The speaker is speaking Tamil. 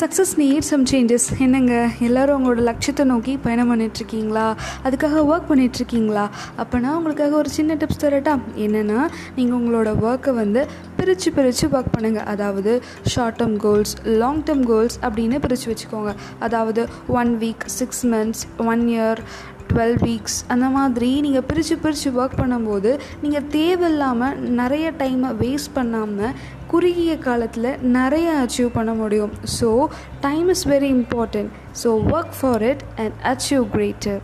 சக்ஸஸ் நீட் சம் சேஞ்சஸ் என்னங்க எல்லோரும் உங்களோட லட்சியத்தை நோக்கி பயணம் பண்ணிகிட்ருக்கீங்களா அதுக்காக ஒர்க் பண்ணிகிட்ருக்கீங்களா அப்போனா உங்களுக்காக ஒரு சின்ன டிப்ஸ் தரட்டா என்னென்னா நீங்கள் உங்களோட ஒர்க்கை வந்து பிரித்து பிரித்து ஒர்க் பண்ணுங்கள் அதாவது short term goals long term goals அப்படின்னு பிரித்து வச்சுக்கோங்க. அதாவது one week six months one year twelve weeks அந்த மாதிரி நீங்கள் பிரித்து பிரித்து ஒர்க் பண்ணும்போது நீங்கள் தேவையில்லாமல் நிறைய டைமை வேஸ்ட் பண்ணாமல் குறுகிய காலத்தில் நிறைய அச்சீவ் பண்ண முடியும். So time is very important so work for it and achieve greater